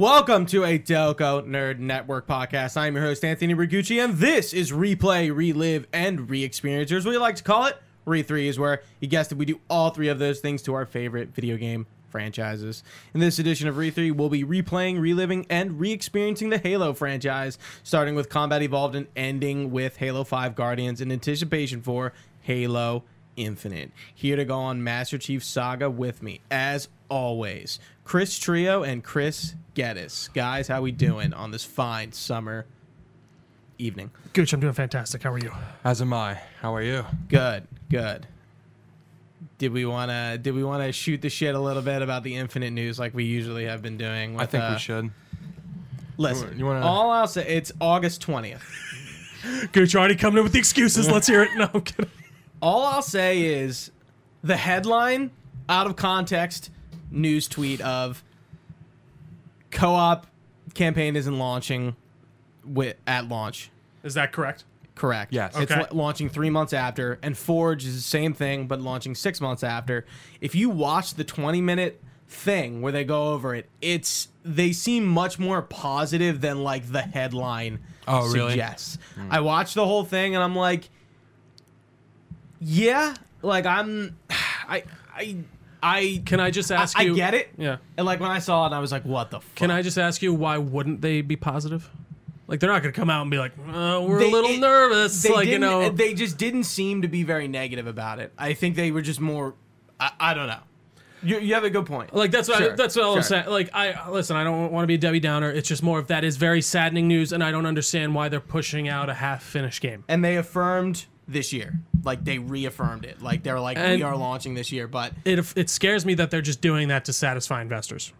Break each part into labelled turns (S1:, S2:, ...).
S1: Welcome to a Delco Nerd Network podcast. I'm your host, Anthony Rigucci, and this is Replay, Relive, and Re-Experience. What we like to call it. Re3 is where, you guessed it, we do all three of those things to our favorite video game franchises. In this edition of Re3, we'll be replaying, reliving, and re-experiencing the Halo franchise, starting with Combat Evolved and ending with Halo 5 Guardians in anticipation for Halo Infinite. Here to go on Master Chief Saga with me, as always, Chris Trio and Chris Geddes. Guys, how we doing on this fine summer evening?
S2: Gooch, I'm doing fantastic. How are you?
S3: As am I. How are you?
S1: Good, good. Did we want to? Did we want to shoot the shit a little bit about the Infinite news like we usually have been doing? With,
S3: I think
S1: uh,
S3: we should.
S1: Listen,
S3: You wanna-
S1: all I'll say, it's August twentieth.
S2: Gooch already coming in with the excuses. Let's hear it. No, I'm kidding.
S1: All I'll say is the headline, out of context, news tweet of co-op campaign isn't launching with at launch.
S2: Is that correct?
S1: Correct.
S3: Yes.
S1: It's la- launching three months after, and Forge is the same thing, but launching six months after. If you watch the 20 minute thing where they go over it, it's they seem much more positive than like the headline
S3: Oh, really?
S1: suggests. Hmm. I watched the whole thing and I'm like, yeah, like I'm, I, I, I,
S2: Can I just ask
S1: I
S2: you?
S1: get it.
S2: Yeah.
S1: And like when I saw it, I was like, what the fuck?
S2: Can I just ask you why wouldn't they be positive? Like they're not going to come out and be like, uh, we're
S1: They-
S2: a little
S1: it-
S2: nervous.
S1: they
S2: Like you know,
S1: they just didn't seem to be very negative about it. I think they were just more. I, I don't know. You, you have a good point.
S2: like that's what
S1: Sure,
S2: I, that's what I'm saying. Like I listen, I don't want to be a Debbie Downer. It's just more of that is very saddening news, and I don't understand why they're pushing out a half finished game.
S1: And they affirmed this year, like they reaffirmed it. Like they're like,
S2: And-
S1: we are launching this year, but
S2: It it scares me that they're just doing that to satisfy investors.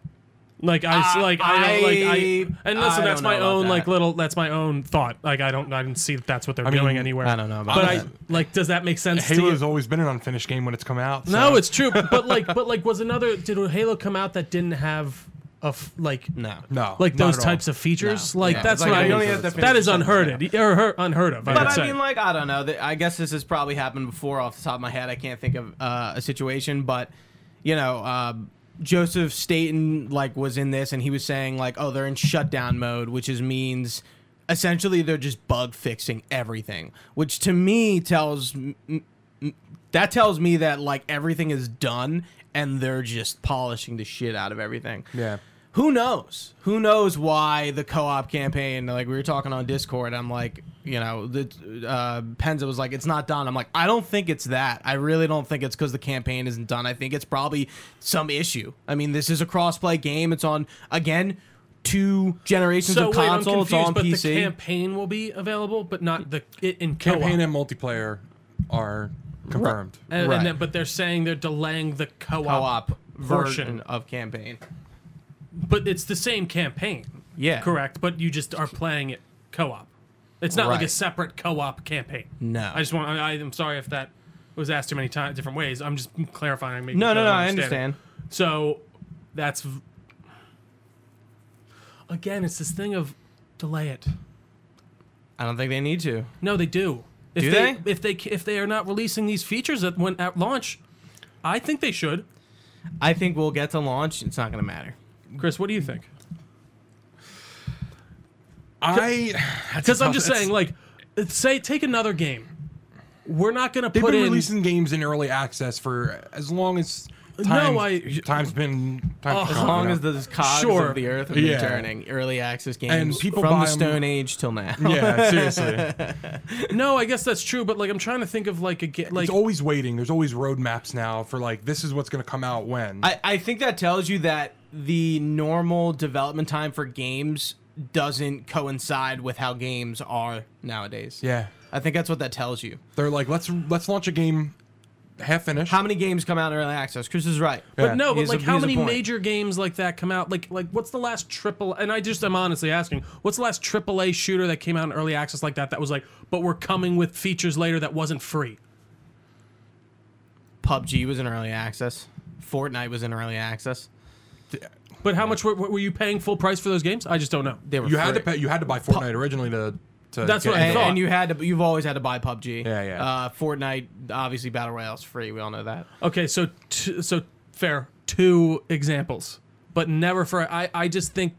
S2: Like I
S1: Uh,
S2: like I, don't like I
S1: I-
S2: and
S1: I
S2: listen,
S1: don't
S2: that's my
S1: about
S2: own like little that's my own thought. Like I don't I didn't see that that's what they're
S3: I mean,
S2: doing anywhere.
S1: I don't know about
S2: But
S1: that.
S2: I like does that make sense to you?
S3: Halo's always been an unfinished game when it's come out.
S2: No, it's true. But like, but like, was another did Halo come out that didn't have a f- like
S1: no,
S3: no,
S2: like
S3: not
S2: those
S3: at all.
S2: types of features?
S1: No.
S2: Like
S1: Yeah.
S2: that's
S1: Like,
S2: what
S1: you
S2: I
S1: only
S2: mean.
S1: have
S2: That is
S1: the
S2: unheard of or her- unheard of. I
S1: But
S2: would
S1: I
S2: say.
S1: mean, like, I don't know. I guess this has probably happened before off the top of my head. I can't think of uh, a situation, but you know, um, Joseph Staten like was in this, and he was saying like, oh, they're in shutdown mode, which is means essentially they're just bug fixing everything, which to me tells m- m- that tells me that like everything is done and they're just polishing the shit out of everything
S3: Yeah.
S1: Who knows? Who knows why the co-op campaign? Like we were talking on Discord, I'm like, you know, the uh, Penza was like, it's not done. I'm like, I don't think it's that. I really don't think it's because the campaign isn't done. I think it's probably some issue. I mean, this is a cross-play game. It's on again two generations
S2: so
S1: of
S2: wait, I'm.
S1: It's on
S2: But the
S1: PC.
S2: campaign will be available, but not the it, in co-op.
S3: Campaign and multiplayer are confirmed.
S2: and,
S1: Right.
S2: and then, but they're saying they're delaying the co-op,
S1: co-op
S2: portion.
S1: version of campaign.
S2: But it's the same campaign.
S1: Yeah,
S2: Correct, but you just are playing it co-op. It's not like a
S1: Right.
S2: separate co-op campaign.
S1: No,
S2: I just want. I, I'm sorry if that was asked too many times, different ways. I'm just clarifying. Making
S1: no,
S2: sure
S1: no, no.
S2: I'm
S1: I
S2: understanding.
S1: understand.
S2: So that's v- again, it's this thing of delay it.
S1: I don't think they need to.
S2: No, they do. If
S1: Do
S2: they,
S1: they?
S2: If they if they are not releasing these features at when at launch, I think they should.
S1: I think we'll get to launch. It's not going to matter.
S2: Chris, what do you think?
S3: I
S2: Because I'm just saying, like, say take another game. We're not going to
S3: they've
S2: put
S3: been
S2: in.
S3: releasing games in early access for as long as time,
S2: No, I-
S3: time's been time
S1: As long as the cogs
S2: Sure.
S1: of the earth have been
S3: Yeah.
S1: turning, early access games
S3: And people
S1: from
S3: the
S1: the
S3: 'em-
S1: Stone Age till now.
S3: yeah, seriously,
S2: no, I guess that's true, but like I'm trying to think of like a ga- like
S3: it's always waiting. There's always roadmaps now for like this is what's going to come out when.
S1: I, I think that tells you that the normal development time for games doesn't coincide with how games are nowadays.
S3: yeah,
S1: I think that's what that tells you.
S3: they're like let's let's launch a game half finished.
S1: How many games come out in early access? Chris is right.
S2: But no,
S1: He
S2: but
S1: has a-
S2: like
S1: he
S2: how many major games like that come out? Like like what's the last triple? And I just I'm honestly asking, what's the last AAA shooter that came out in early access like that? That was like, but we're coming with features later that wasn't free.
S1: PUBG was in early access. Fortnite was in early access.
S2: But how much were, were you paying full price for those games? I just don't know.
S1: They were
S3: you had to pay, you had to buy Fortnite originally to. To
S2: That's
S3: get
S2: what I
S3: into
S1: and,
S2: thought.
S1: and you had to. You've always had to buy PUBG.
S3: Yeah, yeah.
S1: Uh, Fortnite, obviously, battle royale's free. We all know that.
S2: Okay, so t- so fair. Two examples, but never for. I I just think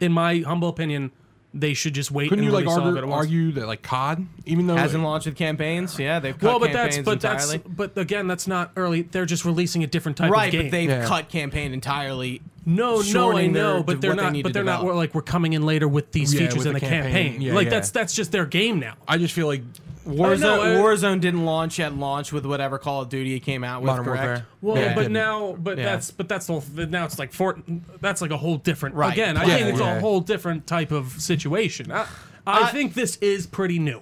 S2: in my humble opinion, they should just wait
S3: Couldn't
S2: and
S3: you like
S2: release all of it
S3: argue,
S2: once.
S3: argue that like COD, even though
S1: Hasn't launched with campaigns. Yeah, they've cut
S2: well, but that's
S1: campaigns
S2: but that's
S1: entirely.
S2: but again, that's not early. They're just releasing a different type
S1: right,
S2: of game.
S1: but they've
S3: Yeah.
S1: cut campaign entirely.
S2: No, no, I know, but they're
S1: what they
S2: not. but they're not.
S1: develop.
S2: We're like we're coming in later with these
S3: Yeah,
S2: features
S3: with
S2: in the,
S3: the
S2: campaign.
S3: campaign. Yeah,
S2: like
S3: yeah.
S2: that's that's just their game now.
S3: I just feel like
S1: Warzone,
S2: know, I-
S1: Warzone didn't launch at launch with whatever Call of Duty it came out with.
S3: Modern
S1: correct?
S3: Warfare.
S2: Well,
S3: Yeah.
S2: but
S3: Didn't.
S2: now, but
S1: Yeah.
S2: that's but that's the whole, now it's like Fort. That's like a whole different.
S1: Right.
S2: Again, I
S1: Yeah,
S2: think it's
S3: yeah.
S2: a whole different type of situation. I, I,
S1: I-
S2: think this is pretty new,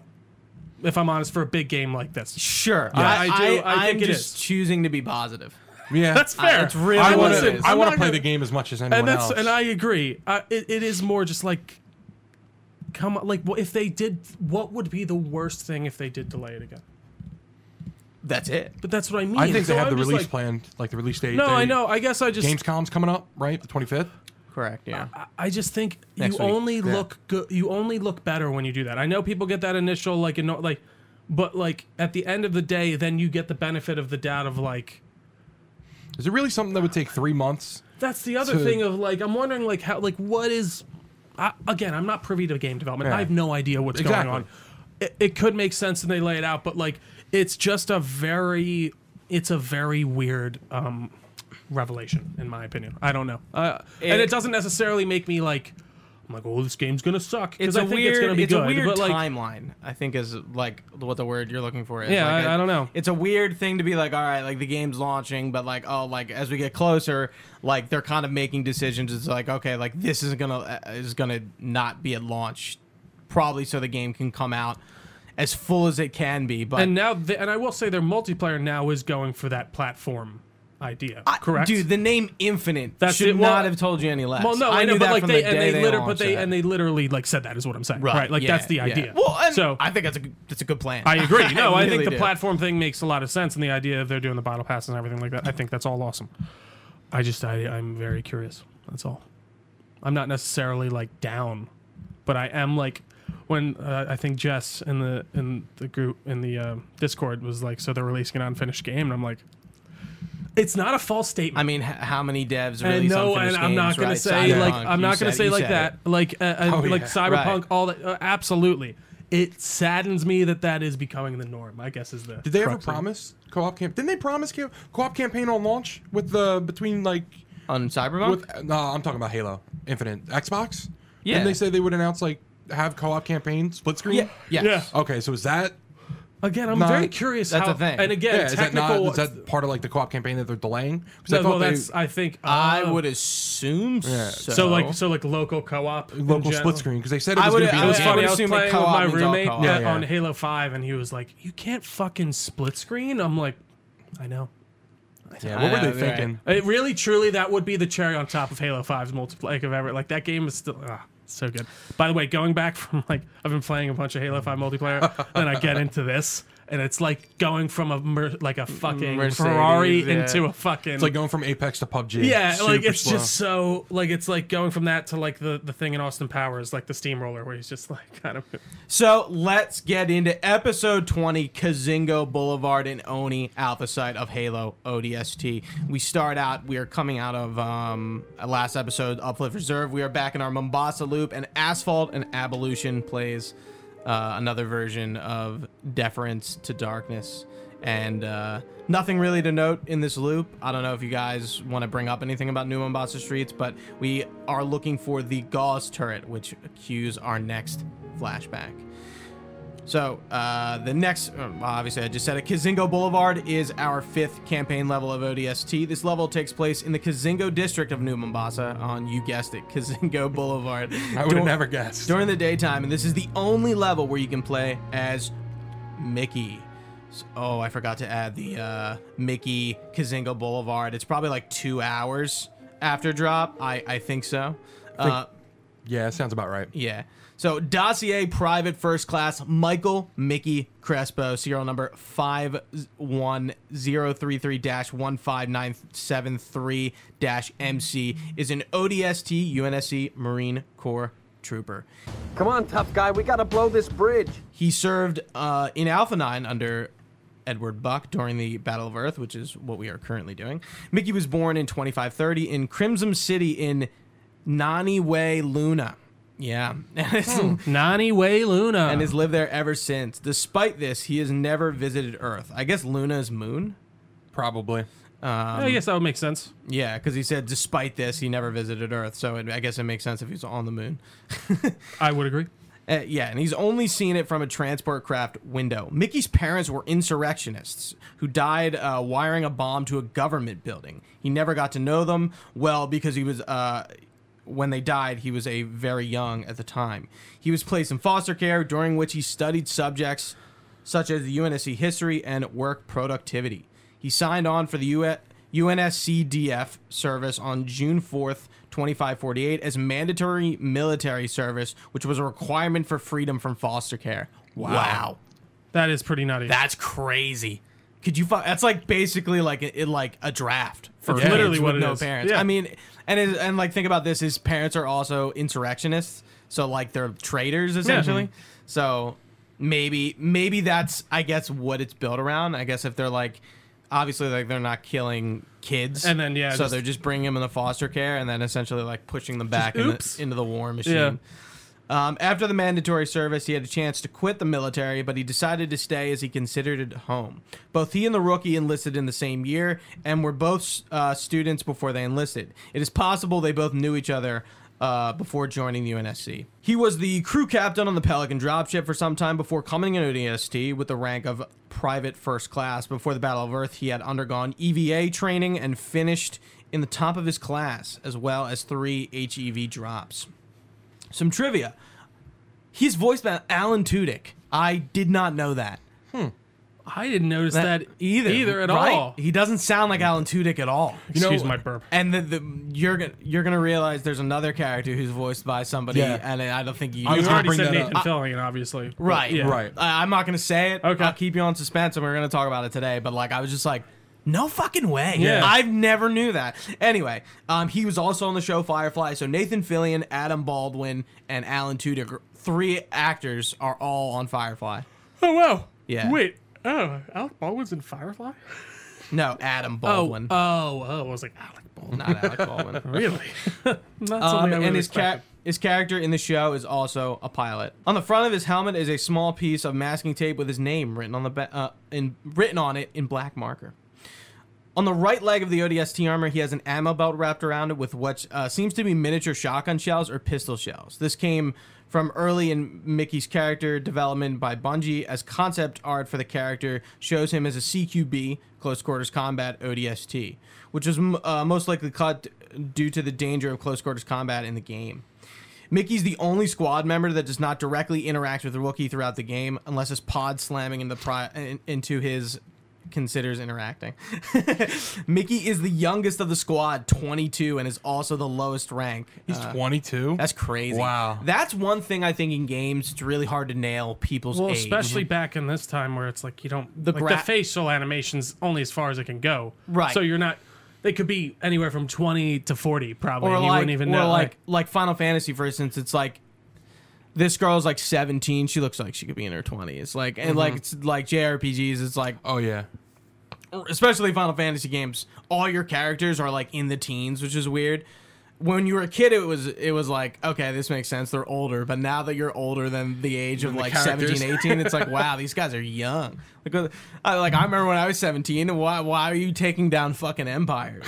S2: if I'm honest, for a big game like this.
S1: Sure.
S2: Yeah,
S1: I,
S2: I do- I
S1: I,
S2: think
S1: am
S2: it
S1: just
S2: is.
S1: choosing to be positive.
S3: Yeah,
S2: That's fair.
S1: it's really
S3: I want
S1: it
S2: listen,
S1: is.
S3: to. I want to play
S2: gonna-
S3: the game as much as anyone
S2: and that's
S3: else.
S2: and I agree. Uh, it, it is more just like, come on, like what if they did? What would be the worst thing if they did delay it again?
S1: That's it.
S2: But that's what I mean.
S3: I think
S2: So
S3: they have
S2: I'm
S3: the release
S2: like,
S3: plan, like the release date.
S2: No,
S3: they-
S2: I know. I guess I just
S3: Gamescom's coming up, right? The 25th.
S1: Correct. Yeah.
S2: I just think
S1: Next
S2: you
S1: week.
S2: only
S3: Yeah.
S2: look good. You only look better when you do that. I know people get that initial like, you know, like, but like at the end of the day, then you get the benefit of the doubt of like.
S3: Is it really something that would take three months?
S2: That's the other
S3: To-
S2: thing of like I'm wondering like how like what is. I, again, I'm not privy to game development.
S3: Yeah.
S2: I have no idea what's
S3: Exactly.
S2: going on. It, it could make sense and they lay it out, but like it's just a very, it's a very weird um, revelation in my opinion. I don't know, uh, and
S1: It-
S2: it doesn't necessarily make me like. I'm like, oh, this game's gonna suck
S1: It's
S2: I
S1: a
S2: think
S1: weird.
S2: it's gonna be
S1: it's
S2: good.
S1: a weird
S2: like,
S1: timeline. I think is like what the word you're looking for is.
S2: Yeah,
S1: Like,
S2: I- I don't know.
S1: It's a weird thing to be like, all right, like the game's launching, but like, oh, like as we get closer, like they're kind of making decisions. It's like, okay, like this is gonna uh, is gonna not be at launch, probably so the game can come out as full as it can be. But
S2: and now, the, and I will say, their multiplayer now is going for that platform idea.
S1: I-
S2: correct,
S1: dude. The name Infinite
S2: That's
S1: should
S2: it. Well-
S1: not have told you any less.
S2: Well, no,
S1: I,
S2: I, know, but
S1: that
S2: like they
S1: the
S2: and they literally, but they
S1: that.
S2: and they literally like said that is what I'm saying. Right, like
S1: yeah,
S2: that's the
S1: yeah.
S2: idea.
S1: Well, and
S2: so
S1: I think that's a good- that's a good plan.
S2: I agree. No, I, think the
S1: do.
S2: platform thing makes a lot of sense, and the idea of they're doing the battle passes and everything like that. I think that's all awesome. I just, I, I'm very curious. That's all. I'm not necessarily like down, but I am like when uh, I think Jess in the in the group in the uh, Discord was like, so they're releasing an unfinished game, and I'm like, it's not a false statement.
S1: I mean, h- how many devs
S2: And
S1: release
S2: no, and I'm not gonna
S1: right?
S2: say like I'm not gonna
S1: said-
S2: say like that.
S1: it.
S2: Like uh, uh,
S3: Oh,
S2: like
S3: yeah.
S2: Cyberpunk,
S1: Right.
S2: all that. Uh, absolutely, it saddens me that that is becoming the norm. I guess is the.
S3: Did they ever
S2: crux of it.
S3: promise co-op camp? Didn't they promise co- co-op campaign on launch with the between like
S1: on Cyberpunk.
S3: with? No, I'm talking about Halo Infinite Xbox.
S1: Yeah.
S3: Didn't they say they would announce like have co-op campaign split screen?
S1: yeah, yes.
S2: Yeah.
S3: Okay, so is that
S2: Again, I'm
S3: Not-
S2: very curious.
S1: That's
S2: how,
S1: the thing.
S2: And again,
S3: yeah? Is that
S2: technical.
S3: not is that part of like the co-op campaign that they're delaying? Because
S2: no, well, that's I think.
S1: I
S2: uh,
S1: would assume
S3: Yeah.
S1: so.
S2: So like so like local co-op, in
S3: local
S2: general.
S3: split screen because they said it
S1: I
S3: was
S1: would-
S3: going to be.
S1: I
S2: It was
S3: the
S2: funny.
S1: would
S2: I was
S1: assume that
S2: playing with
S1: co-op
S2: my
S1: means all
S2: roommate
S1: co-op.
S3: Yeah, yeah.
S2: on Halo Five, and he was like, "You can't fucking split screen." I'm like, "I know."
S3: Yeah, what were
S1: I
S3: they
S1: know, right.
S3: thinking?
S2: It really, truly, that would be the cherry on top of Halo 5's multiplayer of ever. Like that game is still ah, so good. By the way, going back from like I've been playing a bunch of Halo 5 multiplayer, and I get into this, and it's like going from a mer- like a fucking
S1: Mercedes,
S2: Ferrari
S1: yeah.
S2: into a fucking
S3: It's like going from Apex to PUBG.
S2: yeah, like it's
S3: slow.
S2: just so like it's like going from that to like the the thing in Austin Powers, like the steamroller, where he's just like kind of
S1: So let's get into episode 20, Kazingo Boulevard and Oni Alpha Site of Halo ODST. We start out, we are coming out of um, last episode, Uplift Reserve. We are back in our Mombasa loop, and Asphalt and Abolition plays uh, another version of Deference to Darkness. And uh, nothing really to note in this loop. I don't know if you guys want to bring up anything about New Mombasa streets, but we are looking for the Gauss turret, which cues our next flashback. So, uh, the next, uh, obviously, I just said it. Kazingo Boulevard is our fifth campaign level of ODST. This level takes place in the Kazingo district of New Mombasa on, you guessed it, Kazingo Boulevard.
S3: I would have never guessed.
S1: During the daytime, and this is the only level where you can play as Mickey. S- Oh, I forgot to add the uh, Mickey Kazingo Boulevard. It's probably like two hours after drop. I, I think so. Uh,
S3: yeah, sounds about right.
S1: yeah. So dossier private first class Michael Mickey Crespo, serial number 51033-15973-MC is an ODST UNSC Marine Corps trooper.
S4: Come on, tough guy. We gotta blow this bridge.
S1: He served uh, in Alpha 9 under Edward Buck during the Battle of Earth, which is what we are currently doing. Mickey was born in 2530 in Crimson City in Nani Way Luna. Yeah. And has,
S2: Nani Way Luna.
S1: and has lived there ever since. Despite this, he has never visited Earth. I guess Luna is moon.
S3: Probably.
S2: I guess that would make sense.
S1: Yeah, because he said despite this, he never visited Earth. So it, I guess it makes sense if he's on the moon.
S2: I would agree.
S1: Uh, yeah, and he's only seen it from a transport craft window. Mickey's parents were insurrectionists who died uh, wiring a bomb to a government building. He never got to know them well because he was, uh, when they died, he was a very young at the time. He was placed in foster care, during which he studied subjects such as the UNSC history and work productivity. He signed on for the U- UNSCDF service on June 4th, 2548, as mandatory military service, which was a requirement for freedom from foster care. Wow.
S2: That is pretty nutty.
S1: That's crazy. Could you? Fu- that's like basically like a, it, like a draft for kids
S2: literally
S1: with no
S2: is.
S1: parents.
S2: Yeah.
S1: I mean, and and like think about this: his parents are also insurrectionists, so like they're traitors essentially. Mm-hmm. So maybe maybe that's I guess what it's built around. I guess if they're like obviously like they're not killing kids,
S2: And then, yeah,
S1: so
S2: just-
S1: they're just bringing them into foster care and then essentially like pushing them back in
S2: oops.
S1: the, into the war machine.
S2: Yeah.
S1: Um, after the mandatory service, he had a chance to quit the military, but he decided to stay as he considered it home. Both he and the rookie enlisted in the same year and were both uh, students before they enlisted. It is possible they both knew each other uh, before joining the UNSC. He was the crew captain on the Pelican dropship for some time before coming in ODST with the rank of private first class. Before the Battle of Earth, he had undergone EVA training and finished in the top of his class, as well as three HEV drops. Some trivia. He's voiced by Alan Tudyk. I did not know that. Hmm.
S2: I didn't notice that,
S1: either.
S2: either at
S1: right?
S2: all.
S1: He doesn't sound like Alan Tudyk at all.
S3: know-
S2: Excuse my burp.
S1: And the, the you're gonna you're gonna realize there's another character who's voiced by somebody,
S3: Yeah.
S1: and I don't think you.
S3: I was gonna
S2: already
S3: bring
S2: said Nathan
S3: up.
S2: Fillion, obviously.
S1: Right,
S2: yeah.
S3: Right.
S1: I, I'm not gonna say it.
S2: Okay.
S1: I'll keep you on suspense, and we're gonna talk about it today. But like, I was just like, no fucking way.
S2: Yeah.
S1: I've never knew that. Anyway, um, he was also on the show Firefly. So Nathan Fillion, Adam Baldwin, and Alan Tudyk, three actors, are all on Firefly.
S2: Oh, wow.
S1: Yeah.
S2: Wait. Oh, Alec Baldwin's in Firefly?
S1: No, Adam
S2: Oh,
S1: Baldwin,
S2: oh, oh. oh I was like, Alec Baldwin.
S1: not Alec Baldwin.
S2: Really? Not
S1: Um,
S2: something
S1: and his ca- his character in the show is also a pilot. On the front of his helmet is a small piece of masking tape with his name written on the ba- uh, in written on it in black marker. On the right leg of the ODST armor, he has an ammo belt wrapped around it with what uh, seems to be miniature shotgun shells or pistol shells. This came from early in Mickey's character development by Bungie, as concept art for the character shows him as a CQB, close quarters combat ODST, which was uh, most likely cut due to the danger of close quarters combat in the game. Mickey's the only squad member that does not directly interact with the rookie throughout the game, unless his pod slamming in pri- into his considers interacting. Mickey is the youngest of the squad, 22, and is also the lowest rank.
S3: He's
S1: Uh,
S3: 22.
S1: that's crazy.
S3: Wow.
S1: That's one thing I think in games it's really hard to nail people's
S2: Well,
S1: age.
S2: especially back in this time where it's like you don't
S1: The
S2: the,
S1: gra-
S2: the facial animations only as far as it can go.
S1: Right.
S2: So you're not. They could be anywhere from twenty to forty, probably.
S1: or
S2: and you
S1: like,
S2: wouldn't even
S1: or
S2: know.
S1: like, like Final Fantasy, for instance, it's like this girl's like 17. She looks like she could be in her 20s. Like, and
S2: Mm-hmm.
S1: like it's like JRPGs. It's like
S3: oh yeah.
S1: Especially Final Fantasy games, all your characters are like in the teens, which is weird. When you were a kid, it was it was like okay, this makes sense. They're older, but now that you're older than the age of
S3: Than the
S1: like
S3: characters.
S1: 17, 18, it's like wow, these guys are young. Like, uh, I, like I remember when I was 17. Why why are you taking down fucking empires?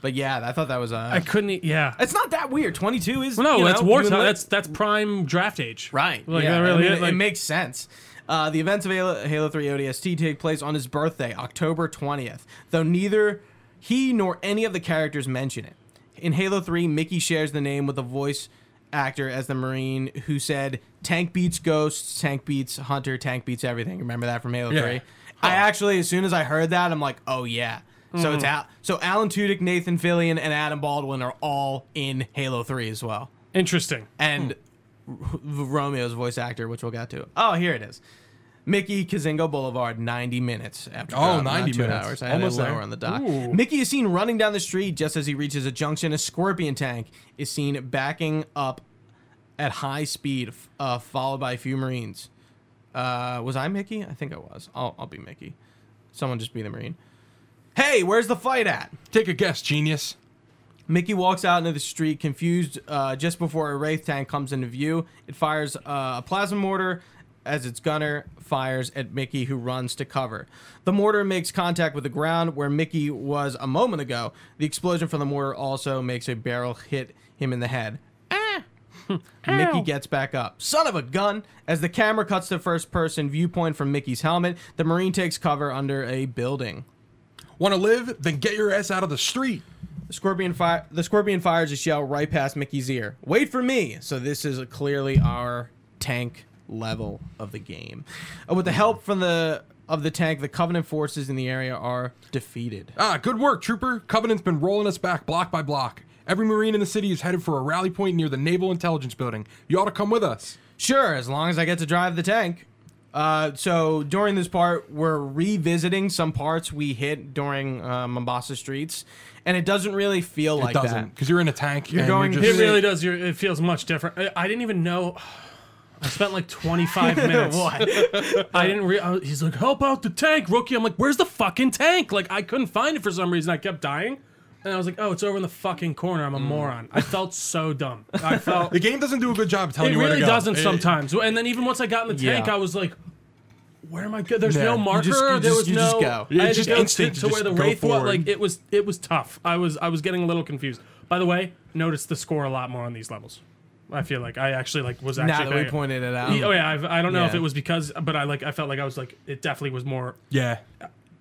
S1: But yeah, I thought that was uh,
S2: I couldn't. e- Yeah.
S1: it's not that weird. 22 is
S2: no,
S1: you
S2: that's
S1: know,
S2: wartime.
S1: you and
S2: That's that's prime draft age.
S1: Right.
S2: Like
S1: yeah,
S2: that really
S1: I mean,
S2: is,
S1: it,
S2: like-
S1: it makes sense. Uh, the events of Halo, Halo 3 ODST take place on his birthday, October 20th, though neither he nor any of the characters mention it. In Halo 3, Mickey shares the name with a voice actor as the Marine who said, Tank beats ghosts, tank beats hunter, tank beats everything. Remember that from Halo
S3: Yeah.
S1: 3? I actually, as soon as I heard that, I'm like, oh yeah. So
S2: Hmm.
S1: it's Al- so Alan Tudyk, Nathan Fillion, and Adam Baldwin are all in Halo 3 as well
S2: Interesting.
S1: and R- Romeo's voice actor, which we'll get to. Oh, here it is. Mickey Kazingo Boulevard, 90 minutes after
S3: Oh,
S1: drop,
S3: 90
S1: two
S3: minutes.
S1: hours. I had
S3: Almost
S1: it lower on the dock.
S2: Ooh.
S1: Mickey is seen running down the street just as he reaches a junction. A scorpion tank is seen backing up at high speed, uh, followed by a few Marines. Uh, was I Mickey? I think I was. I'll, I'll be Mickey. Someone just be the Marine. Hey, where's the fight at?
S3: Take a guess, genius.
S1: Mickey walks out into the street, confused uh, just before a Wraith tank comes into view. It fires uh, a plasma mortar as its gunner fires at Mickey, who runs to cover. The mortar makes contact with the ground where Mickey was a moment ago. The explosion from the mortar also makes a barrel hit him in the head. Ah! Mickey gets back up. Son of a gun! As the camera cuts to first person viewpoint from Mickey's helmet, the Marine takes cover under a building.
S3: Want to live? Then get your ass out of the street.
S1: The scorpion fire. The scorpion fires a shell right past Mickey's ear. Wait for me. So this is clearly our tank level of the game. Uh, with the help from the of the tank, the Covenant forces in the area are defeated.
S3: Ah, good work, Trooper. Covenant's been rolling us back block by block. Every Marine in the city is headed for a rally point near the Naval Intelligence Building. You ought to come with us.
S1: Sure, as long as I get to drive the tank. Uh, so during this part, we're revisiting some parts we hit during uh, Mombasa streets, and it doesn't really feel like
S3: it doesn't,
S1: that.
S3: because you're in a tank. You're
S1: going-
S3: You're
S2: It really does. You're, it feels much different. I, I didn't even know. I spent like 25 minutes.
S1: What?
S2: I didn't. Re- I was- he's like, "Help out the tank, rookie." I'm like, "Where's the fucking tank?" Like, I couldn't find it for some reason. I kept dying, and I was like, "Oh, it's over in the fucking corner." I'm a mm. moron. I felt so dumb. I felt.
S3: the game doesn't do a good job of telling
S2: It
S3: you where
S2: really
S3: to go.
S2: doesn't
S3: It-
S2: sometimes. And then even once I got in the tank,
S1: Yeah.
S2: I was like, "Where am I go? There's
S3: Yeah.
S2: no
S3: You
S2: marker.
S1: just- you
S2: there
S1: just-
S2: was
S1: you
S2: no.
S1: just go.
S3: Yeah,
S2: I had
S3: just
S2: to go
S3: instinct
S2: to, where
S3: just
S2: the
S3: go
S2: wraith was.
S3: forward.
S2: Like it was. It was tough. I was. I was getting a little confused. By the way, notice the score a lot more on these levels. I feel like I actually like was actually.
S1: now that we
S2: paying-
S1: pointed it out.
S2: oh yeah, I've, I don't know if
S1: Yeah.
S2: it was because, but I like I felt like I was like it definitely was more
S3: Yeah.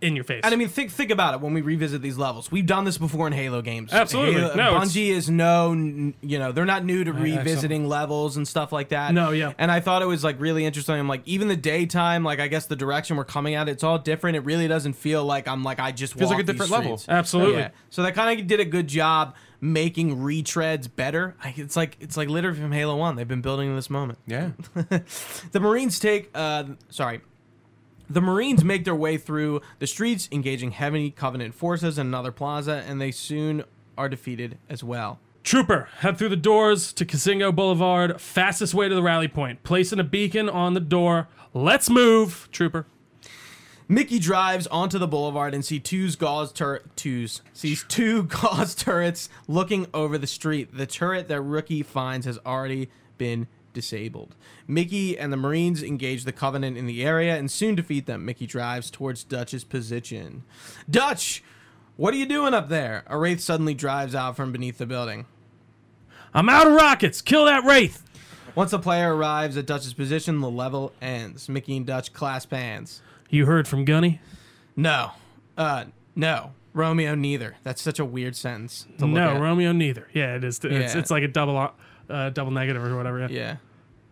S2: In your face.
S1: And I mean, think think about it when we revisit these levels. We've done this before in Halo games.
S2: Absolutely.
S1: Halo,
S2: No, it's-
S1: Bungie is no, you know, they're not new to revisiting levels and stuff like that.
S2: No, yeah.
S1: And I thought it was like really interesting. I'm like, even the daytime, like I guess the direction we're coming at, it's all different. It really doesn't feel like I'm like I just walked.
S3: It Feels like a different level.
S1: streets.
S2: Absolutely.
S1: Yeah. So they kind of did a good job making retreads better. I, it's like it's like literally from Halo One. They've been building to this moment.
S3: Yeah.
S1: The Marines take, uh, sorry, the Marines make their way through the streets, engaging heavy Covenant forces in another plaza, and they soon are defeated as well.
S2: Trooper, head through the doors to Casingo Boulevard. Fastest way to the rally point. Placing a beacon on the door. Let's move, Trooper.
S1: Mickey drives onto the boulevard and sees two Gauss turret twos sees two Gauss turrets looking over the street. The turret that Rookie finds has already been disabled. Mickey and the Marines engage the Covenant in the area and soon defeat them. Mickey drives towards Dutch's position. Dutch, what are you doing up there? A wraith suddenly drives out from beneath the building.
S2: I'm out of rockets. Kill that wraith.
S1: Once the player arrives at Dutch's position, the level ends. Mickey and Dutch clasp hands.
S2: You heard from Gunny?
S1: No. Uh, no. Romeo, neither. That's such a weird sentence. To look
S2: No,
S1: at.
S2: Romeo neither. Yeah, it is. It's,
S1: Yeah.
S2: it's like a double uh, double negative or whatever. Yeah.
S1: Yeah.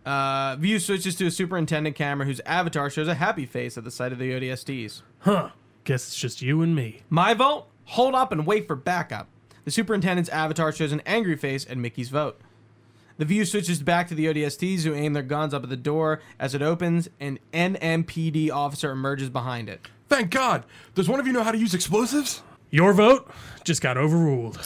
S1: Uh, view switches to a superintendent camera whose avatar shows a happy face at the sight of the ODSTs.
S2: Huh. Guess it's just you and me.
S1: My vote? Hold up and wait for backup. The superintendent's avatar shows an angry face at Mickey's vote. The view switches back to the ODSTs who aim their guns up at the door. As it opens, an NMPD officer emerges behind it.
S3: Thank God. Does one of you know how to use explosives?
S2: Your vote just got overruled.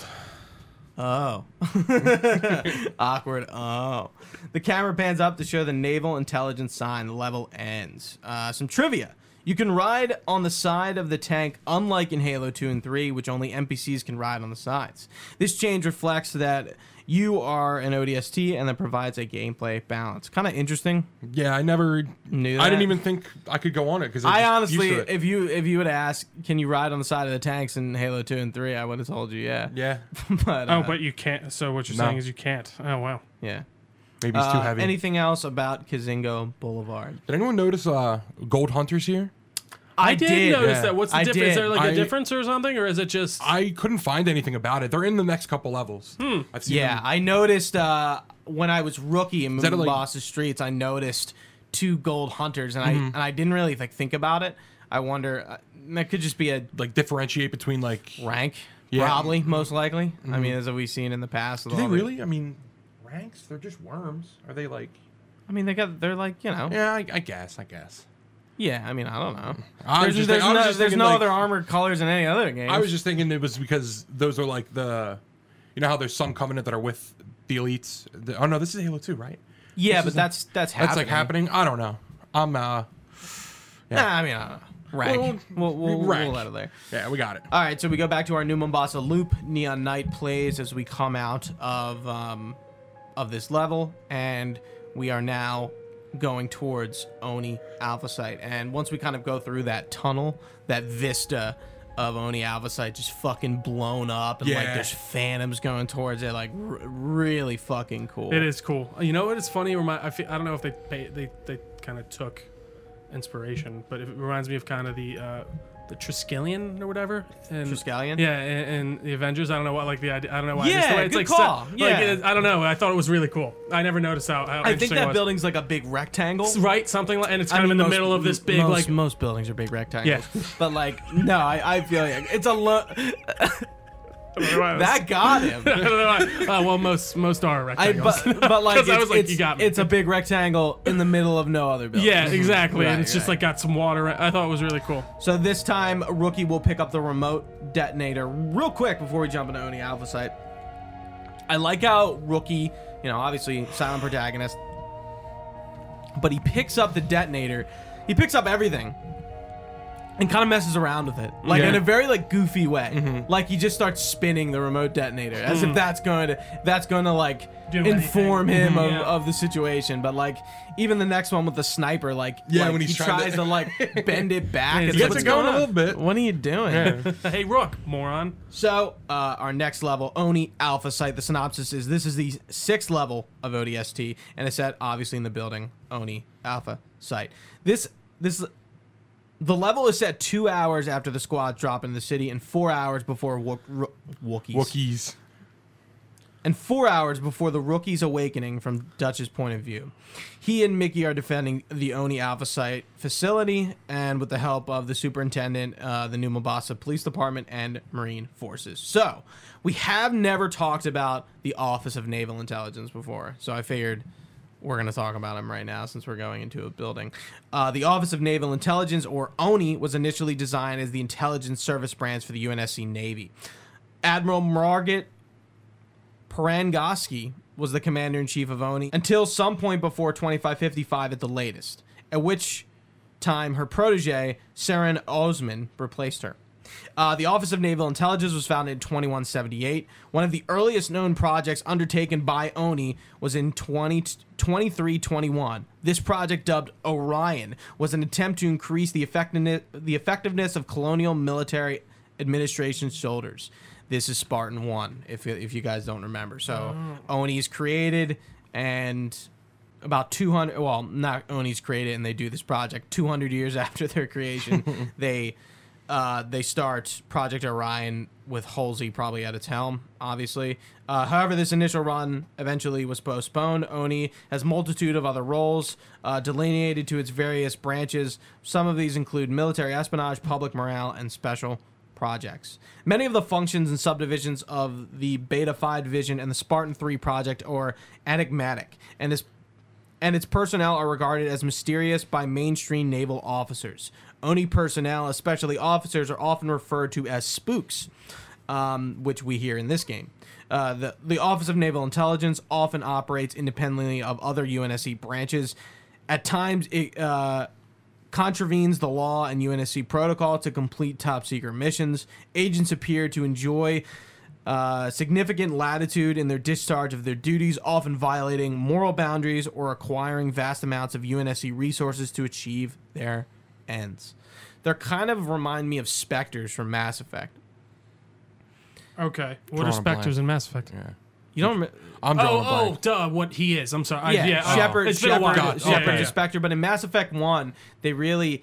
S1: Oh. Awkward. Oh. The camera pans up to show the naval intelligence sign. The level ends. Uh, some trivia. You can ride on the side of the tank, unlike in Halo 2 and 3, which only NPCs can ride on the sides. This change reflects that you are an ODST and that provides a gameplay balance. Kind of interesting.
S3: Yeah, I never
S1: Knew
S3: I didn't even think I could go on it because
S1: I honestly, if you if you would ask, can you ride on the side of the tanks in Halo 2 and 3, I would have told you, yeah.
S3: yeah,
S1: but,
S2: Oh,
S1: uh,
S2: but you can't. So what you're
S3: No.
S2: saying is you can't. Oh wow.
S1: yeah.
S3: maybe it's too
S1: Uh,
S3: heavy.
S1: Anything else about Kazingo Boulevard?
S3: Did anyone notice uh, gold hunters here?
S2: I, did, notice
S3: yeah.
S2: that. What's the
S1: I
S2: difference? Is there like
S3: I-
S2: a difference or something, or is it just?
S3: I couldn't find anything about it. They're in the next couple levels.
S2: Hmm.
S3: I've seen
S1: Yeah,
S3: them.
S1: I noticed uh, when I was rookie in
S3: that like-
S1: Boss's Streets, I noticed two gold hunters, and I
S3: Mm-hmm.
S1: and I didn't really like think about it. I wonder uh, that could just be a
S3: like differentiate between like.
S1: rank,
S3: Yeah. Mm-hmm.
S1: probably most likely. I mean, as we've seen in the past.
S3: Do they
S1: all the-
S3: really? I mean, ranks? They're just worms. Are they like?
S1: I mean, they got they're like you know. Yeah,
S3: Yeah, I, I guess. I guess.
S1: I mean, I don't know.
S3: I was
S1: There's,
S3: just
S1: there's
S3: I was
S1: no,
S3: just
S1: there's
S3: thinking,
S1: no
S3: like-
S1: other armored colors in any other game.
S3: I was just thinking it was because those are like the, you know how there's some covenant that are with the elites. The- oh no, this is Halo Two, right?
S1: yeah, but that's that's happening.
S3: That's like happening. I don't know. I'm uh.
S1: Nah, I mean, I don't know. rank.
S3: Well,
S1: We'll, we'll, we'll
S3: rank.
S1: let it there.
S3: Yeah, we got it.
S1: All right, so we go back to our new Mombasa loop. Neon Night plays as we come out of um, of this level, and we are now going towards Oni Alpha Site. And once we kind of go through that tunnel, that vista of Oni Alpha Site just fucking blown up, and like there's phantoms going towards it, like r- really fucking cool.
S2: It is cool. You know what is funny? Remind, I, feel, I don't know if they pay, they they kind of took inspiration, but it reminds me of kind of the uh, the Triskelion or whatever. And,
S1: Triskelion?
S2: Yeah, and, and the Avengers. I don't know what like the idea. I don't know why.
S1: Yeah,
S2: the way it's
S1: good
S2: like
S1: call.
S2: set-
S1: Yeah.
S2: like, it- I don't know. I thought it was really cool. I never noticed how. how
S1: I think that building's like a big rectangle.
S2: right something like, and it's
S1: I
S2: kind of
S1: mean,
S2: in the
S1: most-
S2: middle of this big
S1: most,
S2: like.
S1: most buildings are big rectangles.
S2: Yeah.
S1: but like no, I, I feel like it's a lo- that got him.
S2: I don't know why. Uh, well, most most are
S1: I,
S2: rectangles.
S1: but, but like,
S2: 'Cause
S1: it's,
S2: I was like,
S1: it's,
S2: you got me.
S1: it's a big rectangle in the middle of no other building.
S2: yeah, exactly,
S1: Right,
S2: and it's just
S1: right.
S2: like got some water. I thought it was really cool.
S1: So this time, Rookie will pick up the remote detonator real quick before we jump into Oni Alpha Site. I like how Rookie, you know, obviously silent protagonist, but he picks up the detonator. He picks up everything and kind of messes around with it, like
S2: Yeah.
S1: in a very like goofy way. Mm-hmm. Like he just starts spinning the remote detonator as if mm-hmm. that's going to that's going to like
S2: Do
S1: inform
S2: anything.
S1: him mm-hmm. of,
S2: Yeah.
S1: of the situation. But like even the next one with the sniper, like
S3: Yeah,
S1: like,
S3: when
S1: he
S3: he's trying
S1: tries
S3: to-
S1: to like bend it back.
S2: He
S1: It's
S2: gets
S1: like,
S2: it
S1: "What's
S2: going
S1: on?"
S3: a little bit.
S1: What are you doing?
S2: hey, Rook, moron.
S1: So, uh, our next level, Oni Alpha Site. The synopsis is this is the sixth level of ODST, and it's set obviously in the building Oni Alpha Site. This this the level is set two hours after the squad drop in the city, and four hours before Wook, Ro- Wookiees,
S3: Wookiees.
S1: and four hours before the rookie's awakening from Dutch's point of view. He and Mickey are defending the Oni Alpha Site facility, and with the help of the superintendent, uh, the new Mombasa Police Department, and Marine Forces. So, we have never talked about the Office of Naval Intelligence before, so I figured we're going to talk about him right now since we're going into a building. Uh, the Office of Naval Intelligence, or ONI, was initially designed as the intelligence service branch for the UNSC Navy. Admiral Margaret Parangosky was the commander in chief of ONI until some point before 2555 at the latest, at which time her protege, Serin Osman, replaced her. Uh, the Office of Naval Intelligence was founded in 2178. One of the earliest known projects undertaken by ONI was in 20, 2321. This project, dubbed Orion, was an attempt to increase the effectiveness, the effectiveness of colonial military administration shoulders. This is Spartan 1, if, if you guys don't remember. So, ONI is created, and about 200 well not oni's created and they do this project 200 years after their creation they uh, they start project orion with halsey probably at its helm obviously uh, however this initial run eventually was postponed oni has multitude of other roles uh, delineated to its various branches some of these include military espionage public morale and special projects. Many of the functions and subdivisions of the Beta-5 division and the Spartan 3 project are enigmatic, and and its personnel are regarded as mysterious by mainstream naval officers. Oni personnel, especially officers, are often referred to as spooks, um, which we hear in this game. Uh, the, the Office of Naval Intelligence often operates independently of other UNSC branches. At times, it uh, contravenes the law and UNSC protocol to complete top secret missions. Agents appear to enjoy uh, significant latitude in their discharge of their duties, often violating moral boundaries or acquiring vast amounts of UNSC resources to achieve their ends. They're kind of remind me of specters from Mass Effect.
S2: Okay. What
S3: Drawing
S2: are
S3: a blank.
S2: specters in Mass Effect?
S3: Yeah.
S1: You don't remember?
S3: I'm drawing a
S2: Oh, oh,
S3: blank.
S2: duh, what he is. I'm sorry. I-
S1: yeah,
S2: yeah oh,
S1: Shepard.
S2: It's been a while.
S1: Shepard,
S3: God,
S1: Shepard's
S3: yeah,
S1: a
S3: yeah.
S1: Spectre, but in Mass Effect One, they really,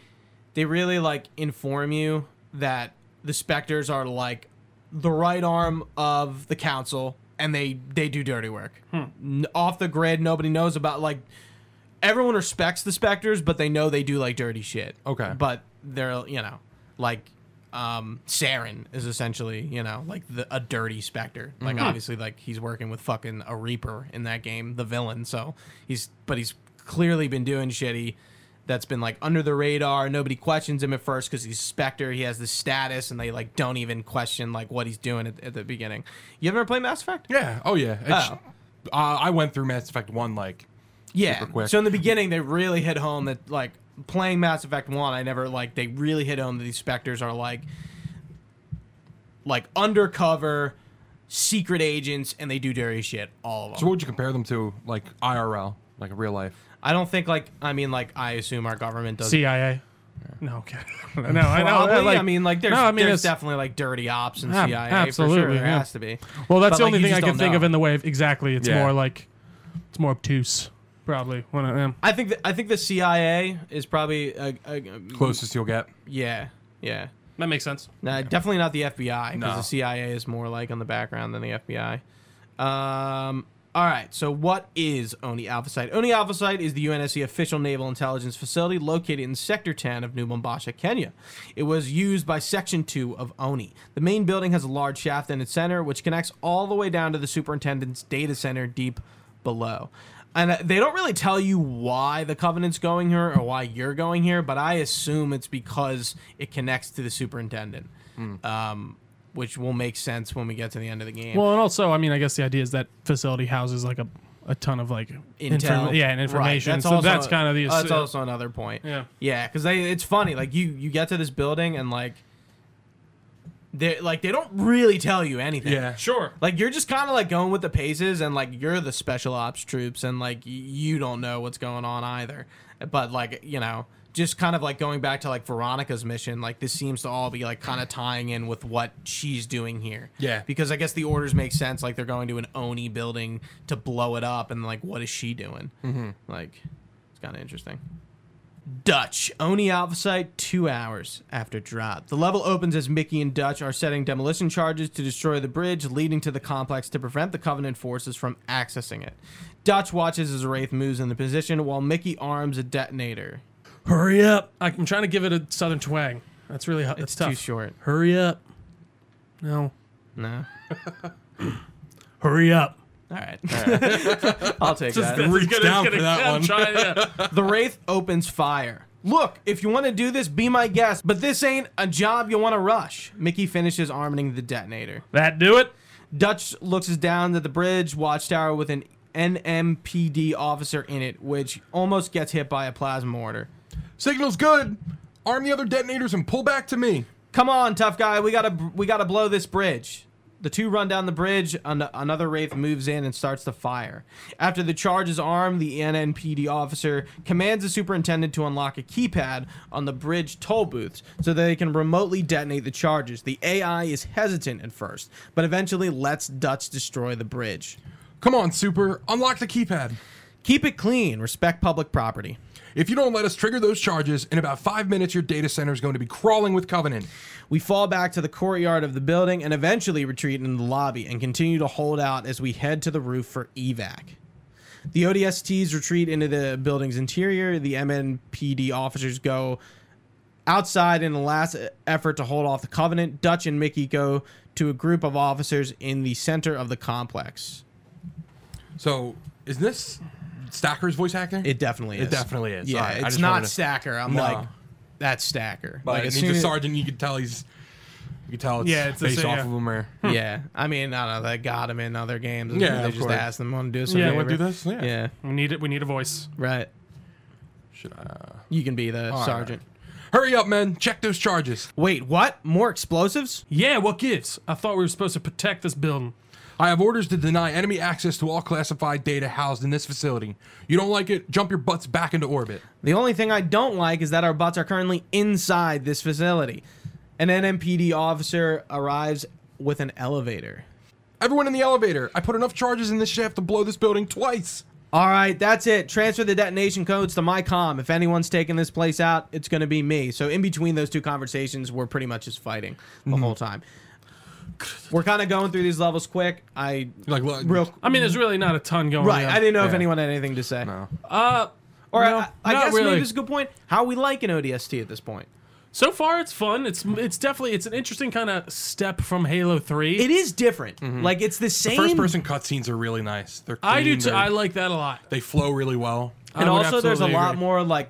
S1: they really like inform you that the Spectres are like the right arm of the Council, and they they do dirty work
S2: Hmm.
S1: N- off the grid. Nobody knows about like. Everyone respects the Spectres, but they know they do like dirty shit.
S3: Okay.
S1: but they're you know like. Um, Saren is essentially, you know, like the, a dirty Spectre. Like obviously, like he's working with fucking a Reaper in that game, the villain. So he's, but he's clearly been doing shitty. That's been like under the radar. Nobody questions him at first because he's Spectre. He has this status, and they like don't even question like what he's doing at, at the beginning. You ever play Mass Effect?
S3: Yeah. Oh yeah.
S1: Oh.
S3: Uh, I went through Mass Effect one like
S1: Yeah.
S3: super quick.
S1: So in the beginning, they really hit home that like playing Mass Effect One, I never like they really hit home that these specters are like like undercover secret agents and they do dirty shit. All of them.
S3: so what would you compare them to, like IRL, like real life?
S1: I don't think like I mean like I assume our government does.
S2: CIA. No, okay. no, I know.
S1: Probably.
S2: like-
S1: I mean, like there's,
S2: No, I mean,
S1: there's definitely like dirty ops and
S2: Ab-
S1: CIA. for
S2: absolutely,
S1: sure. There
S2: yeah.
S1: has to be.
S2: Well, that's
S1: But,
S2: the
S1: like,
S2: only
S1: you
S2: thing I can
S1: don't
S2: think of in the way of exactly. It's
S3: Yeah.
S2: more like it's more obtuse, probably. one of them.
S1: I think that, I think the CIA is probably a, a, a
S3: Closest you'll get.
S1: Yeah, yeah.
S2: That makes sense.
S1: No, definitely not the FBI because
S3: No.
S1: the CIA is more like on the background than the FBI. Um, all right, so what is Oni Alpha Site? Oni Alpha Site is the UNSC official naval intelligence facility located in Sector 10 of New Mombasa, Kenya. It was used by Section 2 of Oni. The main building has a large shaft in its center, which connects all the way down to the superintendent's data center deep below. And uh, they don't really tell you why the Covenant's going here or why you're going here, but I assume it's because it connects to the superintendent, um, which will make sense when we get to the end of the game.
S2: Well, and also, I mean, I guess the idea is that facility houses like a, a ton of like inform- yeah, and
S1: Right,
S2: information.
S1: That's
S2: so
S1: also-
S2: that's kind of the.
S1: That's also another point.
S2: Yeah.
S1: yeah, because they it's funny. Like you you get to this building and like they like they don't really tell you anything.
S3: Yeah.
S2: sure.
S1: Like you're just kind of like going with the paces, and like you're the special ops troops, and like you don't know what's going on either. But like you know, just kind of like going back to like Veronica's mission, like this seems to all be like kind of tying in with what she's doing here.
S3: Yeah.
S1: Because I guess the orders make sense. Like they're going to an Oni building to blow it up, and like what is she doing? Mm-hmm. Like it's kind of interesting. Dutch. Oni Alpha Site, two hours after drop. The level opens as Mickey and Dutch are setting demolition charges to destroy the bridge leading to the complex to prevent the Covenant forces from accessing it. Dutch watches as Wraith moves in the position while Mickey arms a detonator.
S2: Hurry up! I'm trying to give it a southern twang. That's really that's
S1: It's
S2: tough.
S1: too short.
S2: Hurry up! No.
S1: No.
S2: Hurry up!
S1: All right. I'll take that.
S3: Reach down for that
S2: I'm
S3: one.
S2: trying to-
S1: The Wraith opens fire. Look, if you want to do this, be my guest, but this ain't a job you want to rush. Mickey finishes arming the detonator.
S2: that do it?
S1: Dutch looks down at the bridge watchtower with an NMPD officer in it, which almost gets hit by a plasma mortar.
S3: Signal's good. Arm the other detonators and pull back to me.
S1: Come on, tough guy, we gotta we gotta blow this bridge. The two run down the bridge. An- another wraith moves in and starts to fire. After the charge is armed, the NMPD officer commands the superintendent to unlock a keypad on the bridge toll booths so that they can remotely detonate the charges. The AI is hesitant at first, but eventually lets Dutch destroy the bridge.
S3: Come on, Super. Unlock the keypad.
S1: Keep it clean. Respect public property.
S3: If you don't let us trigger those charges, in about five minutes, your data center is going to be crawling with Covenant.
S1: We fall back to the courtyard of the building and eventually retreat into the lobby and continue to hold out as we head to the roof for evac. The ODSTs retreat into the building's interior. The NMPD officers go outside in a last effort to hold off the Covenant. Dutch and Mickey go to a group of officers in the center of the complex.
S3: So, is this Stacker's voice actor?
S1: It definitely is.
S3: It definitely is.
S1: Yeah,
S3: All right, I
S1: it's
S3: just
S1: not
S3: wanted to-
S1: Stacker. I'm
S3: No.
S1: like, that's Stacker.
S3: But
S1: like, as
S3: Ninja
S1: soon as-
S3: Sergeant, you could tell he's. You could tell it's
S2: Yeah, it's the
S3: based
S2: same-
S3: off
S2: yeah.
S3: of him. Or,
S1: yeah, I mean, I don't know. They got him in other games.
S3: Yeah,
S1: they
S3: of
S1: just
S3: course.
S1: asked them want to do some.
S2: Yeah,
S1: favor.
S3: wanna do this? Yeah.
S1: yeah,
S2: We need it. We need a voice.
S1: right.
S3: Should I?
S1: Uh, you can be the
S3: All right.
S1: sergeant.
S3: Hurry up, men. Check those charges.
S1: Wait, what? More explosives?
S2: Yeah, what gives? I thought we were supposed to protect this building.
S3: I have orders to deny enemy access to all classified data housed in this facility. You don't like it? Jump your butts back into orbit.
S1: The only thing I don't like is that our bots are currently inside this facility. An NMPD officer arrives with an elevator.
S3: Everyone in the elevator. I put enough charges in this shaft to blow this building twice.
S1: All right, that's it. Transfer the detonation codes to my com. If anyone's taking this place out, it's going to be me. So in between those two conversations, we're pretty much just fighting the mm-hmm. whole time. We're kind of going through these levels quick. I
S3: Like, look,
S1: real
S2: I mean, there's really not a ton going
S1: right.
S2: on.
S1: I didn't know if anyone had anything to say.
S3: No.
S2: Uh,
S1: Or
S2: No,
S1: I, I guess
S2: really.
S1: maybe this is a good point. How we like an ODST at this point?
S2: so far it's fun. It's it's definitely it's an interesting kind of step from Halo Three.
S1: It is different. Like it's the same.
S3: First person cutscenes are really nice. They're clean,
S2: I do too. I like that a lot.
S3: They flow really well.
S1: and
S2: I
S1: also there's a
S2: absolutely
S1: lot more like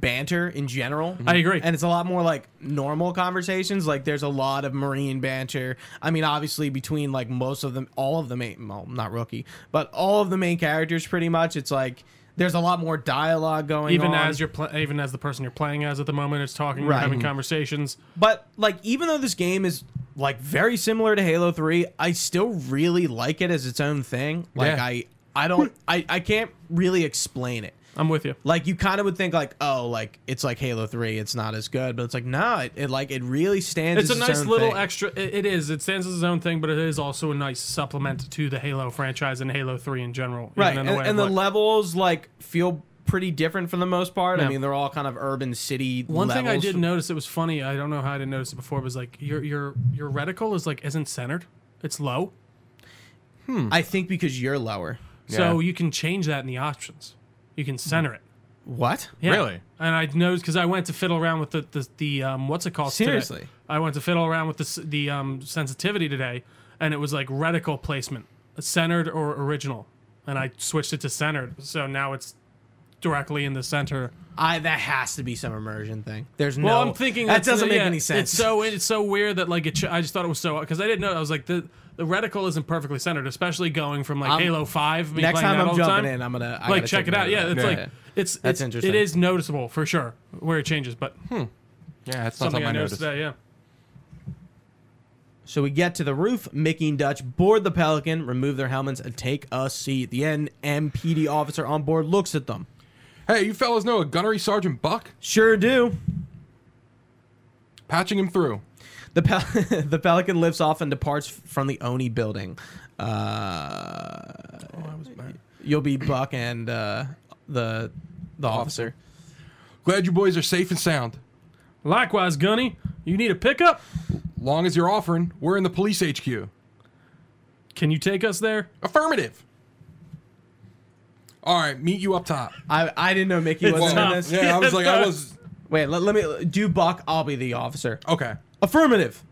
S1: banter in general. Mm-hmm.
S2: I agree.
S1: And it's a lot more like normal conversations. Like there's a lot of marine banter. I mean, obviously between like most of them, all of the main, well, not rookie, but all of the main characters, pretty much. It's like There's a lot more dialogue going on.
S2: even
S1: on.
S2: as you're pl- even as the person you're playing as at the moment is talking,
S1: Right.
S2: having mm-hmm. conversations.
S1: But like, even though this game is like very similar to Halo Three, I still really like it as its own thing. Like,
S3: Yeah.
S1: I I don't I I can't really explain it.
S2: I'm with you.
S1: Like you kind of would think like, oh, like it's like Halo Three, it's not as good, but it's like no, it, it like it really stands.
S2: It's a
S1: as
S2: nice
S1: own
S2: little
S1: thing.
S2: extra. It, it is. It stands as its own thing, but it is also a nice supplement to the Halo franchise and Halo Three in general. even
S1: right?
S2: in
S1: And,
S2: the way
S1: and the levels like feel pretty different for the most part. I mean, they're all kind of urban city.
S2: One thing I did notice it was funny. I don't know how I didn't notice it before. Was like your your your reticle is like isn't centered. It's low, Hmm.
S1: I think because you're lower.
S2: so
S3: Yeah.
S2: you can change that in the options. You can center it.
S1: What?
S2: Yeah.
S3: Really?
S2: And I know because I went to fiddle around with the the, the um what's it called? today.
S1: Seriously?
S2: I went to fiddle around with the the um sensitivity today, and it was like reticle placement, centered or original, and I switched it to centered. So now it's directly in the center.
S1: I that has to be some immersion thing. There's no.
S2: Well, I'm thinking
S1: that doesn't make
S2: yeah,
S1: any sense.
S2: It's so it's so weird that like it. Ch- I just thought it was so because I didn't know. I was like the the reticle isn't perfectly centered, especially going from like
S1: I'm-
S2: Halo Five. me
S1: Next
S2: playing
S1: time I'm
S2: all
S1: jumping
S2: time.
S1: in, I'm gonna I
S2: like check it
S1: note
S2: out. Yeah, it's
S3: Yeah.
S2: like it's
S1: That's
S2: it's
S1: interesting.
S2: It is noticeable for sure where it changes, but hmm.
S3: Yeah, that's
S2: something
S3: something
S2: I
S3: I
S2: noticed
S3: noticed.
S2: today. Yeah.
S1: So we get to the roof. Mickey and Dutch board the Pelican, remove their helmets, and take a seat. The NMPD officer on board looks at them.
S3: Hey, you fellas know a gunnery sergeant Buck?
S1: Sure do.
S3: Patching him through.
S1: The Pel- the Pelican lifts off and departs from the Oni building. Uh, you'll be Buck and uh, the the officer.
S3: Glad you boys are safe and sound.
S2: Likewise, Gunny, you need a pickup?
S3: Long as you're offering, we're in the police HQ.
S2: Can you take us there?
S3: Affirmative. All right, meet you up top.
S1: I I didn't know Mickey wasn't in this.
S3: Yeah, I was like, I was
S1: Wait, let, let me do Buck. I'll be the officer.
S3: okay.
S1: Affirmative.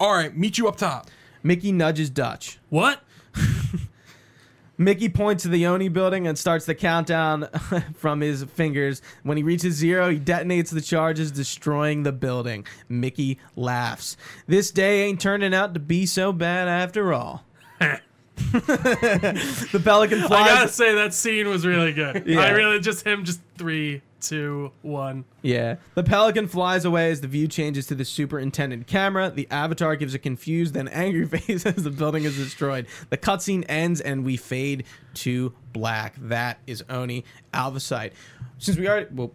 S3: All right, meet you up top.
S1: Mickey nudges Dutch.
S2: What?
S1: Mickey points to the Oni building and starts the countdown from his fingers. When he reaches zero, he detonates the charges, destroying the building. Mickey laughs. This day ain't turning out to be so bad after all. the Pelican flies.
S2: I gotta say that scene was really good.
S1: Yeah.
S2: I really just him just three, two, one.
S1: Yeah. The Pelican flies away as the view changes to the superintendent camera. The avatar gives a confused and angry face as the building is destroyed. The cutscene ends and we fade to black. That is Oni Alpha Site. Since we already well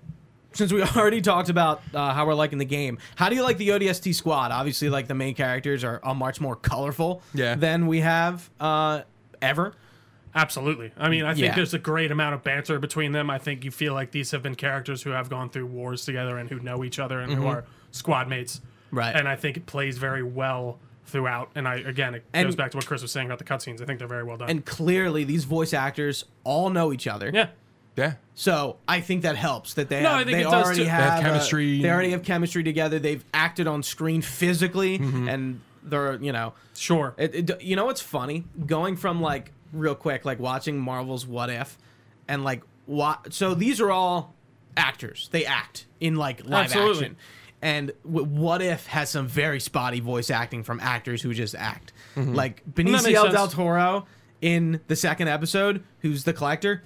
S1: since we already talked about uh, how we're liking the game, how do you like the ODST squad? Obviously, like the main characters are, are much more colorful
S3: Yeah.
S1: than we have uh, ever.
S2: Absolutely. I mean, I think
S1: Yeah.
S2: there's a great amount of banter between them. I think you feel like these have been characters who have gone through wars together and who know each other and who are squad mates.
S1: Mm-hmm. Right.
S2: And I think it plays very well throughout. And I again, it
S1: And-
S2: goes back to what Chris was saying about the cutscenes. I think they're very well done.
S1: And clearly, these voice actors all know each other.
S2: yeah.
S3: Yeah.
S1: So I think that helps that they
S2: No,
S1: have,
S2: I think
S1: they
S2: it does
S1: already
S2: too. They
S1: have,
S3: have
S1: uh,
S3: chemistry.
S1: they already have chemistry together. They've acted on screen physically,
S2: Mm-hmm.
S1: and they're you know,
S2: Sure.
S1: it, it- you know what's funny? Going from like real quick, like watching Marvel's What If, and like what? So these are all actors. They act in like live
S2: Absolutely.
S1: action. And What If has some very spotty voice acting from actors who just act. Like
S2: Mm-hmm. that makes
S1: Benicio del. Toro in the second episode, who's the collector,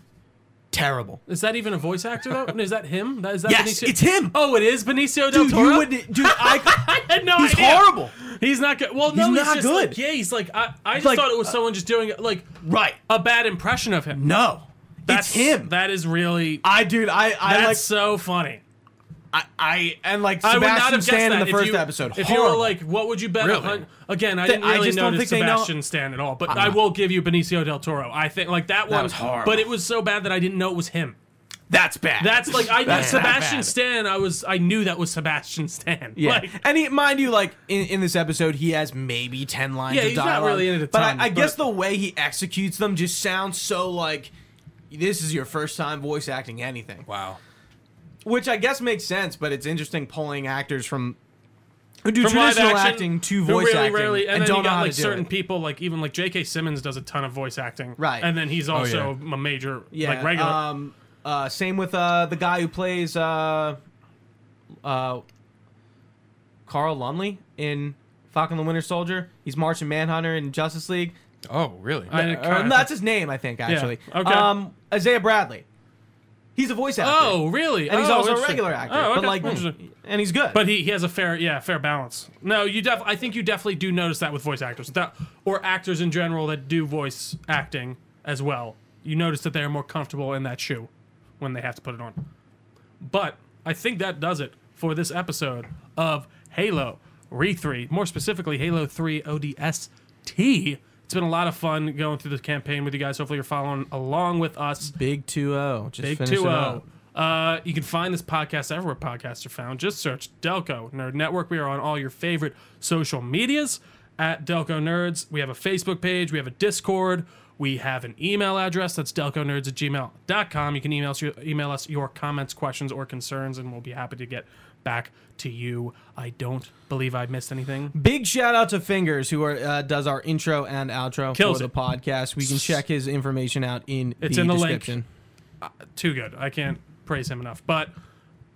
S1: terrible.
S2: Is that even a voice actor though? Is that him? That, is that
S1: Yes,
S2: Benicio?
S1: it's him.
S2: Oh, it is Benicio del
S1: Dude,
S2: Toro.
S1: you would, dude. I,
S2: I had no
S1: he's
S2: idea.
S1: horrible.
S2: He's not good. Well, no,
S1: He's
S2: he's,
S1: not
S2: just
S1: good.
S2: Like, yeah, he's like I. I just
S1: like,
S2: thought it was uh, someone just doing like
S1: Right?
S2: a bad impression of him.
S1: No,
S2: That's
S1: it's him.
S2: That is really.
S1: I, dude. I, I
S2: That's
S1: like.
S2: so funny.
S1: I, I and like
S2: I would not
S1: Sebastian
S2: have
S1: Stan in the first
S2: you,
S1: episode.
S2: If you were like, what would you bet?
S3: Really?
S2: hun- Again, I didn't
S1: I just don't
S2: notice
S1: think they know-
S2: Sebastian Stan at all, but uh-huh. I will give you Benicio del Toro. I think like that one
S1: was horrible.
S2: But it was so bad that I didn't know it was him.
S1: that's bad.
S2: That's like I knew
S1: That's not
S2: Sebastian. Stan. I was I knew that was Sebastian Stan.
S1: yeah.
S2: Like,
S1: and he, mind you, like in, in this episode, he has maybe ten lines.
S2: Yeah,
S1: of
S2: he's not really in it
S1: But I, I guess the way he executes them just sounds so like this is your first time voice acting anything.
S3: Wow.
S1: Which I guess makes sense, but it's interesting pulling actors from who do
S2: from
S1: traditional
S2: action,
S1: acting to
S2: who
S1: voice
S2: really
S1: acting
S2: rarely, and, then
S1: don't
S2: you
S1: know
S2: got
S1: how
S2: like
S1: to do
S2: certain
S1: it.
S2: people, like even like J.K. Simmons does a ton of voice acting,
S1: Right.
S2: And then he's also
S3: yeah.
S2: a major,
S1: Yeah,
S2: like regular.
S1: Um, uh, same with uh, the guy who plays uh, uh, Carl Lumbly in Falcon the Winter Soldier. He's Martian Manhunter in Justice League.
S3: Oh, really?
S2: I-
S1: Or, that's his name, I think. Actually,
S2: okay.
S1: Um, Isaiah Bradley. He's a voice actor.
S2: Oh, really?
S1: and he's
S2: Oh,
S1: also a regular actor.
S2: Oh,
S1: But like, and he's good.
S2: But he, he has a fair yeah fair balance. No, you def I think you definitely do notice that with voice actors that or actors in general that do voice acting as well. You notice that they're more comfortable in that shoe when they have to put it on. But I think that does it for this episode of Halo Re 3, more specifically Halo 3 ODST. It's been a lot of fun going through this campaign with you guys. Hopefully you're following along with us.
S1: Big 2-0. Just
S2: Big
S1: finish
S2: 2 0. Uh, you can find this podcast everywhere podcasts are found. Just search Delco Nerd Network. We are on all your favorite social medias at Delco Nerds. We have a Facebook page. We have a Discord. We have an email address. That's delconerds at gmail.com. You can email us, your, email us your comments, questions, or concerns, and we'll be happy to get back to you. I don't believe I missed anything.
S1: Big shout out to Fingers, who are, uh, does our intro and outro
S2: Kills
S1: for the podcast. We can check his information out in
S2: It's
S1: the
S2: in the link.
S1: description.
S2: too good. I can't praise him enough. But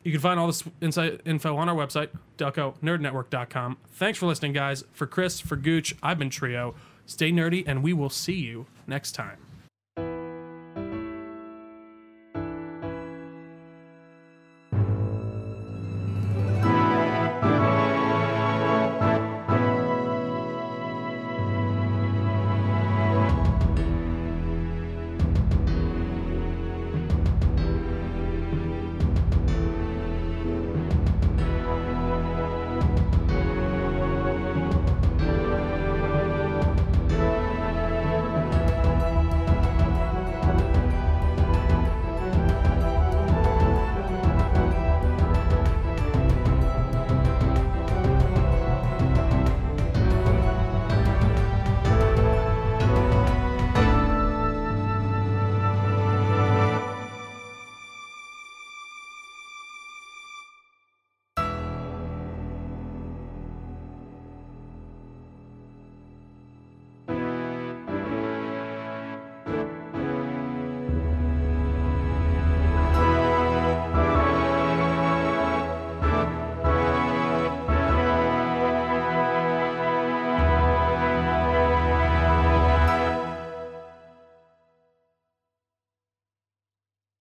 S2: you can find all this insight info on our website, delconerdnetwork.com. Thanks for listening, guys. For Chris, for Gooch, I've been Trio. Stay nerdy, and we will see you next time.